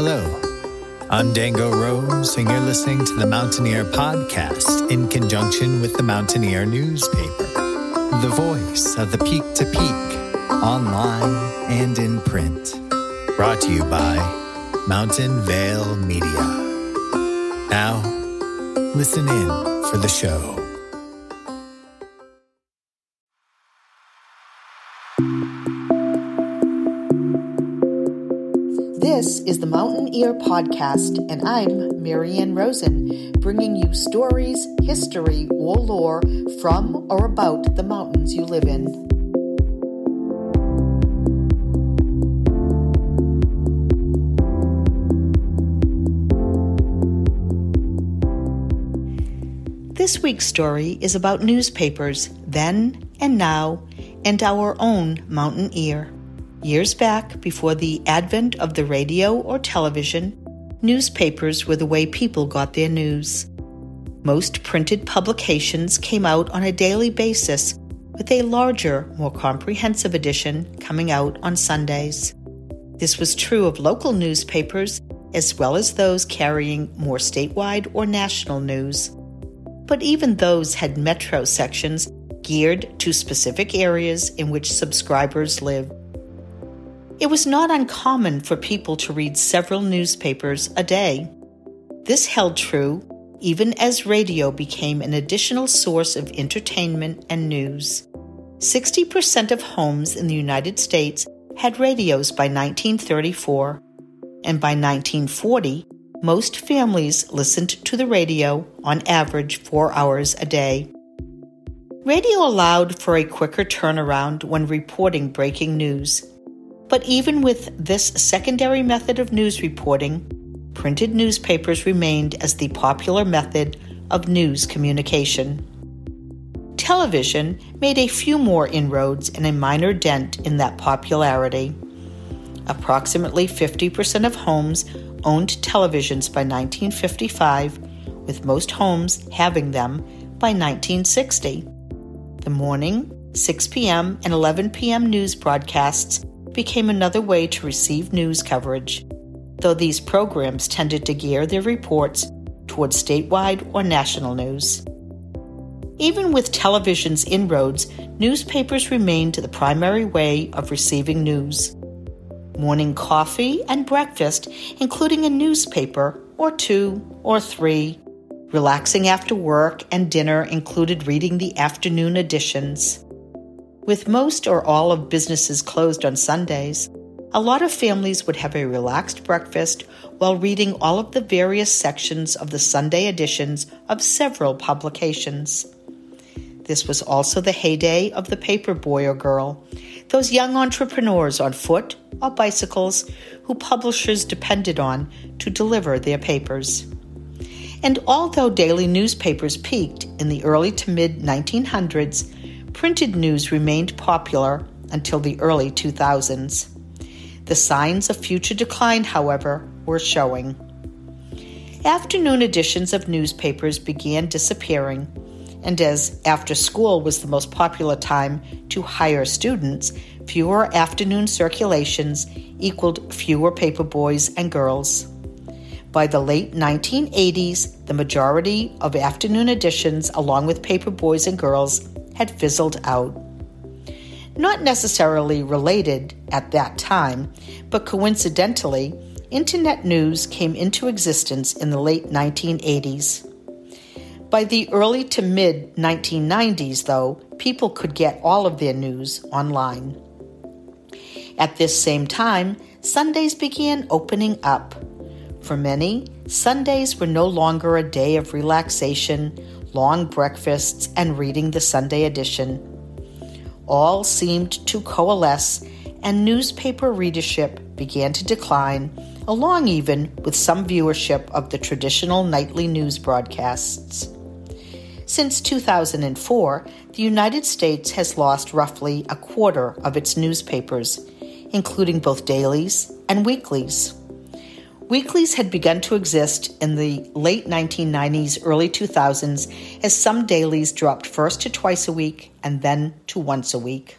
Hello, I'm Dango Rose, and you're listening to the Mountain Ear Podcast in conjunction with the Mountain Ear newspaper, the voice of the peak to peak, online and in print. Brought to you by Mountain Vale Media. Now, listen in for the show. This is the Mountain Ear Podcast, and I'm Maryann Rosen, bringing you stories, history, or lore from or about the mountains you live in. This week's story is about newspapers then and now, and our own Mountain Ear. Years back, before the advent of the radio or television, newspapers were the way people got their news. Most printed publications came out on a daily basis, with a larger, more comprehensive edition coming out on Sundays. This was true of local newspapers as well as those carrying more statewide or national news. But even those had metro sections geared to specific areas in which subscribers lived. It was not uncommon for people to read several newspapers a day. This held true even as radio became an additional source of entertainment and news. 60% of homes in the United States had radios by 1934, and by 1940, most families listened to the radio on average four hours a day. Radio allowed for a quicker turnaround when reporting breaking news. But even with this secondary method of news reporting, printed newspapers remained as the popular method of news communication. Television made a few more inroads and a minor dent in that popularity. Approximately 50% of homes owned televisions by 1955, with most homes having them by 1960. The morning, 6 p.m., and 11 p.m. news broadcasts became another way to receive news coverage, though these programs tended to gear their reports towards statewide or national news. Even with television's inroads, newspapers remained the primary way of receiving news. Morning coffee and breakfast, including a newspaper or two or three. Relaxing after work and dinner included reading the afternoon editions. With most or all of businesses closed on Sundays, a lot of families would have a relaxed breakfast while reading all of the various sections of the Sunday editions of several publications. This was also the heyday of the paper boy or girl, those young entrepreneurs on foot or bicycles who publishers depended on to deliver their papers. And although daily newspapers peaked in the early to mid 1900s, printed news remained popular until the early 2000s. The signs of future decline, however, were showing. Afternoon editions of newspapers began disappearing, and as after school was the most popular time to hire students, fewer afternoon circulations equaled fewer paper boys and girls. By the late 1980s, the majority of afternoon editions, along with paper boys and girls, had fizzled out. Not necessarily related at that time, but coincidentally, Internet news came into existence in the late 1980s. By the early to mid 1990s, though, people could get all of their news online. At this same time, Sundays began opening up. For many, Sundays were no longer a day of relaxation, long breakfasts, and reading the Sunday edition. All seemed to coalesce, and newspaper readership began to decline, along even with some viewership of the traditional nightly news broadcasts. Since 2004, the United States has lost roughly a quarter of its newspapers, including both dailies and weeklies. Weeklies had begun to exist in the late 1990s, early 2000s, as some dailies dropped first to twice a week and then to once a week.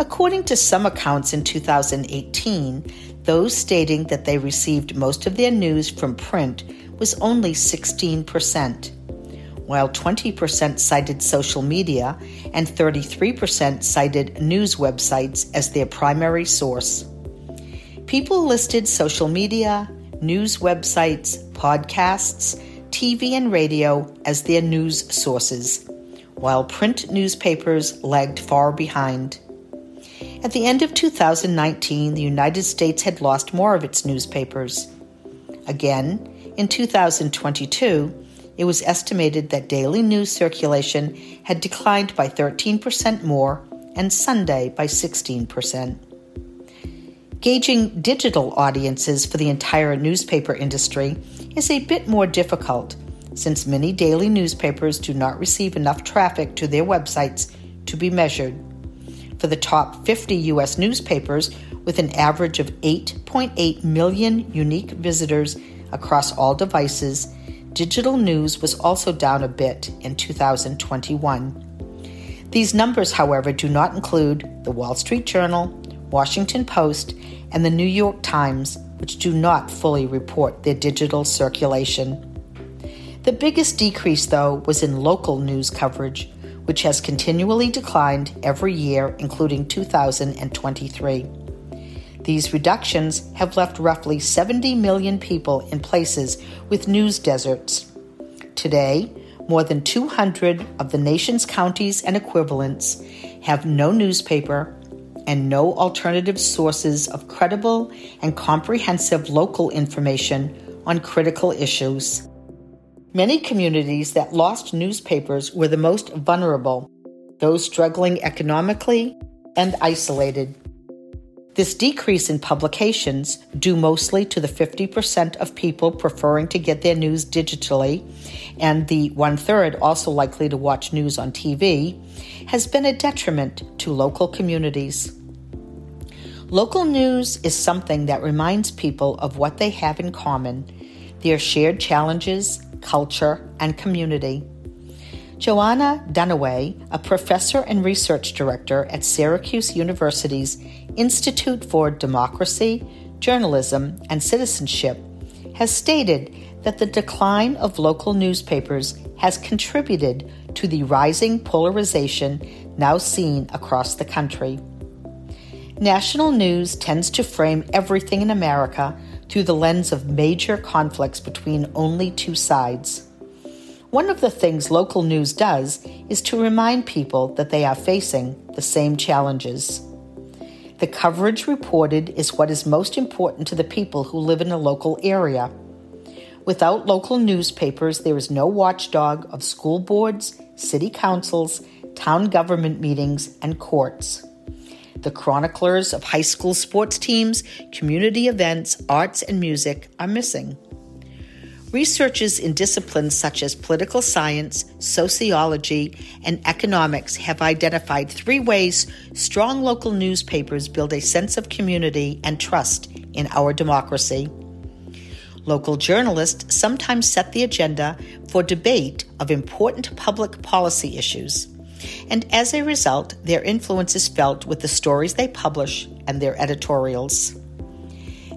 According to some accounts in 2018, those stating that they received most of their news from print was only 16%, while 20% cited social media and 33% cited news websites as their primary source. People listed social media, news websites, podcasts, TV, and radio as their news sources, while print newspapers lagged far behind. At the end of 2019, the United States had lost more of its newspapers. Again, in 2022, it was estimated that daily news circulation had declined by 13% more and Sunday by 16%. Gauging digital audiences for the entire newspaper industry is a bit more difficult since many daily newspapers do not receive enough traffic to their websites to be measured for the top 50 U.S. newspapers with an average of 8.8 million unique visitors across all devices, digital news was also down a bit in 2021. These numbers, however, do not include the Wall Street Journal, Washington Post, and the New York Times, which do not fully report their digital circulation. The biggest decrease, though, was in local news coverage, which has continually declined every year, including 2023. These reductions have left roughly 70 million people in places with news deserts. Today, more than 200 of the nation's counties and equivalents have no newspaper and no alternative sources of credible and comprehensive local information on critical issues. Many communities that lost newspapers were the most vulnerable, those struggling economically and isolated. This decrease in publications, due mostly to the 50% of people preferring to get their news digitally and the one third also likely to watch news on TV, has been a detriment to local communities. Local news is something that reminds people of what they have in common, their shared challenges, culture, and community. Joanna Dunaway, a professor and research director at Syracuse University's Institute for Democracy, Journalism, and Citizenship, has stated that the decline of local newspapers has contributed to the rising polarization now seen across the country. National news tends to frame everything in America through the lens of major conflicts between only two sides. One of the things local news does is to remind people that they are facing the same challenges. The coverage reported is what is most important to the people who live in a local area. Without local newspapers, there is no watchdog of school boards, city councils, town government meetings, and courts the chroniclers of high school sports teams, community events, arts, and music are missing. Researchers in disciplines such as political science, sociology, and economics have identified three ways strong local newspapers build a sense of community and trust in our democracy. Local journalists sometimes set the agenda for debate of important public policy issues and as a result, their influence is felt with the stories they publish and their editorials.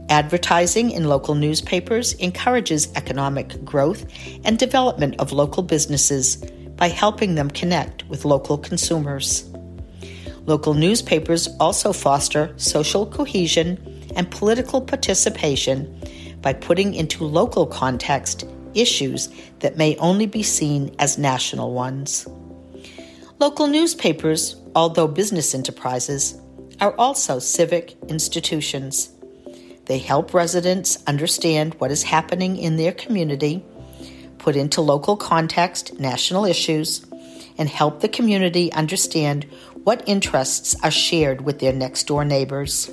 Advertising in local newspapers encourages economic growth and development of local businesses by helping them connect with local consumers. Local newspapers also foster social cohesion and political participation by putting into local context issues that may only be seen as national ones. Local newspapers, although business enterprises, are also civic institutions. They help residents understand what is happening in their community, put into local context national issues, and help the community understand what interests are shared with their next door neighbors.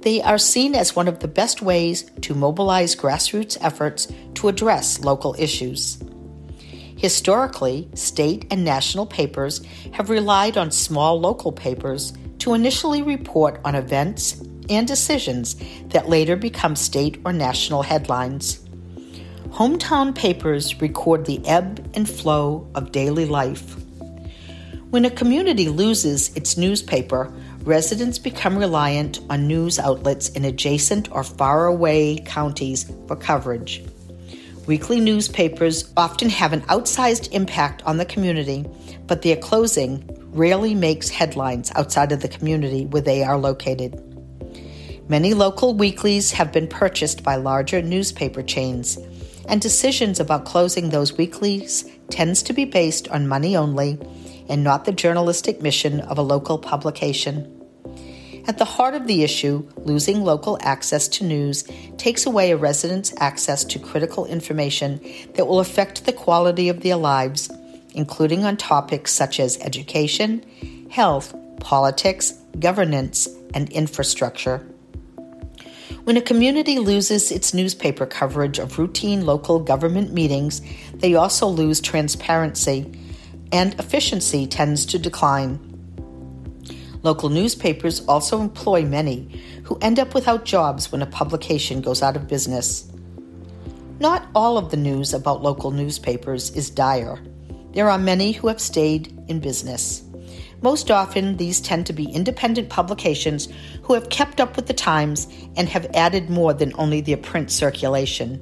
They are seen as one of the best ways to mobilize grassroots efforts to address local issues. Historically, state and national papers have relied on small local papers to initially report on events and decisions that later become state or national headlines. Hometown papers record the ebb and flow of daily life. When a community loses its newspaper, residents become reliant on news outlets in adjacent or faraway counties for coverage. Weekly newspapers often have an outsized impact on the community, but their closing rarely makes headlines outside of the community where they are located. Many local weeklies have been purchased by larger newspaper chains, and decisions about closing those weeklies tends to be based on money only and not the journalistic mission of a local publication. At the heart of the issue, losing local access to news takes away a resident's access to critical information that will affect the quality of their lives, including on topics such as education, health, politics, governance, and infrastructure. When a community loses its newspaper coverage of routine local government meetings, they also lose transparency, and efficiency tends to decline. Local newspapers also employ many who end up without jobs when a publication goes out of business. Not all of the news about local newspapers is dire. There are many who have stayed in business. Most often, these tend to be independent publications who have kept up with the times and have added more than only their print circulation.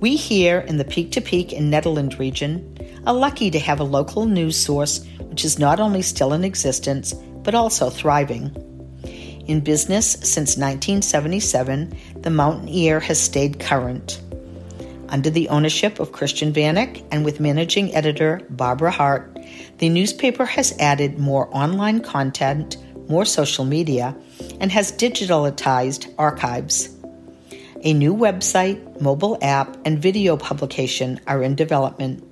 We here in the Peak to Peak and Nederland region are lucky to have a local news source which is not only still in existence, but also thriving. In business since 1977, the Mountain Ear has stayed current. Under the ownership of Christian Vanek and with managing editor Barbara Hart, the newspaper has added more online content, more social media, and has digitalized archives. A new website, mobile app, and video publication are in development.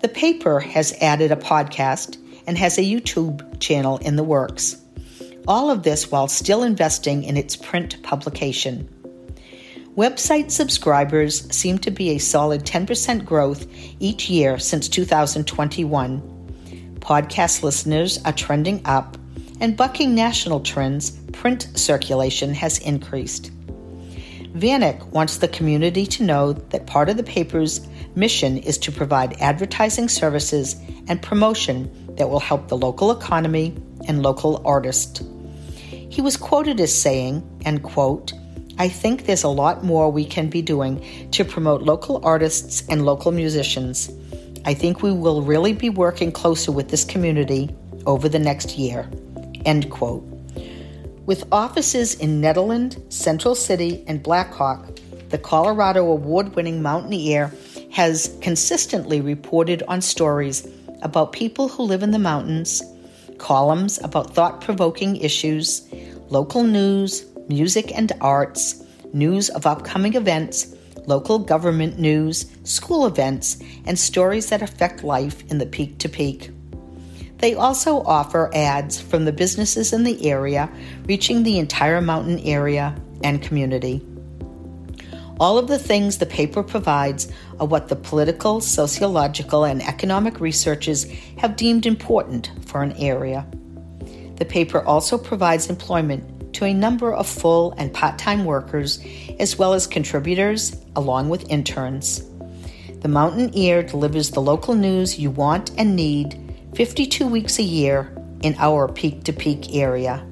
The paper has added a podcast and has a YouTube channel in the works. All of this while still investing in its print publication. Website subscribers seem to be a solid 10% growth each year since 2021. Podcast listeners are trending up, and bucking national trends, print circulation has increased. Vanek wants the community to know that part of the paper's mission is to provide advertising services and promotion that will help the local economy and local artists. He was quoted as saying, and quote, I think there's a lot more we can be doing to promote local artists and local musicians. I think we will really be working closer with this community over the next year. End quote. With offices in Nederland, Central City, and Blackhawk, the Colorado award winning Mountain Ear has consistently reported on stories about people who live in the mountains, columns about thought provoking issues, local news, music and arts, news of upcoming events, local government news, school events, and stories that affect life in the peak to peak. They also offer ads from the businesses in the area, reaching the entire mountain area and community. All of the things the paper provides are what the political, sociological, and economic researchers have deemed important for an area. The paper also provides employment to a number of full and part time workers, as well as contributors, along with interns. The Mountain Ear delivers the local news you want and need 52 weeks a year in our peak to peak area.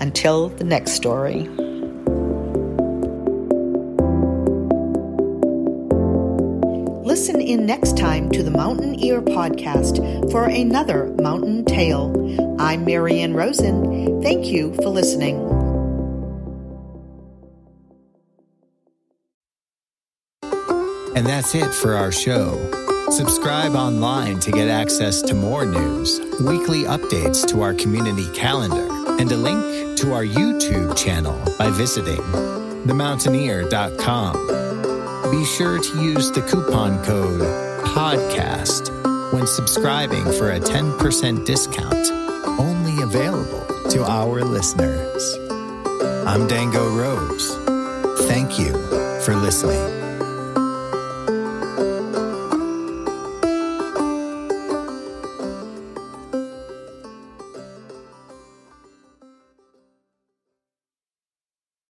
Until the next story. Listen in next time to the Mountain Ear podcast for another mountain tale. I'm Maryann Rosen. Thank you for listening. And that's it for our show. Subscribe online to get access to more news, weekly updates to our community calendar, and a link to our YouTube channel by visiting themountainear.com be sure to use the coupon code PODCAST when subscribing for a 10% discount, only available to our listeners. I'm Dango Rose. Thank you for listening.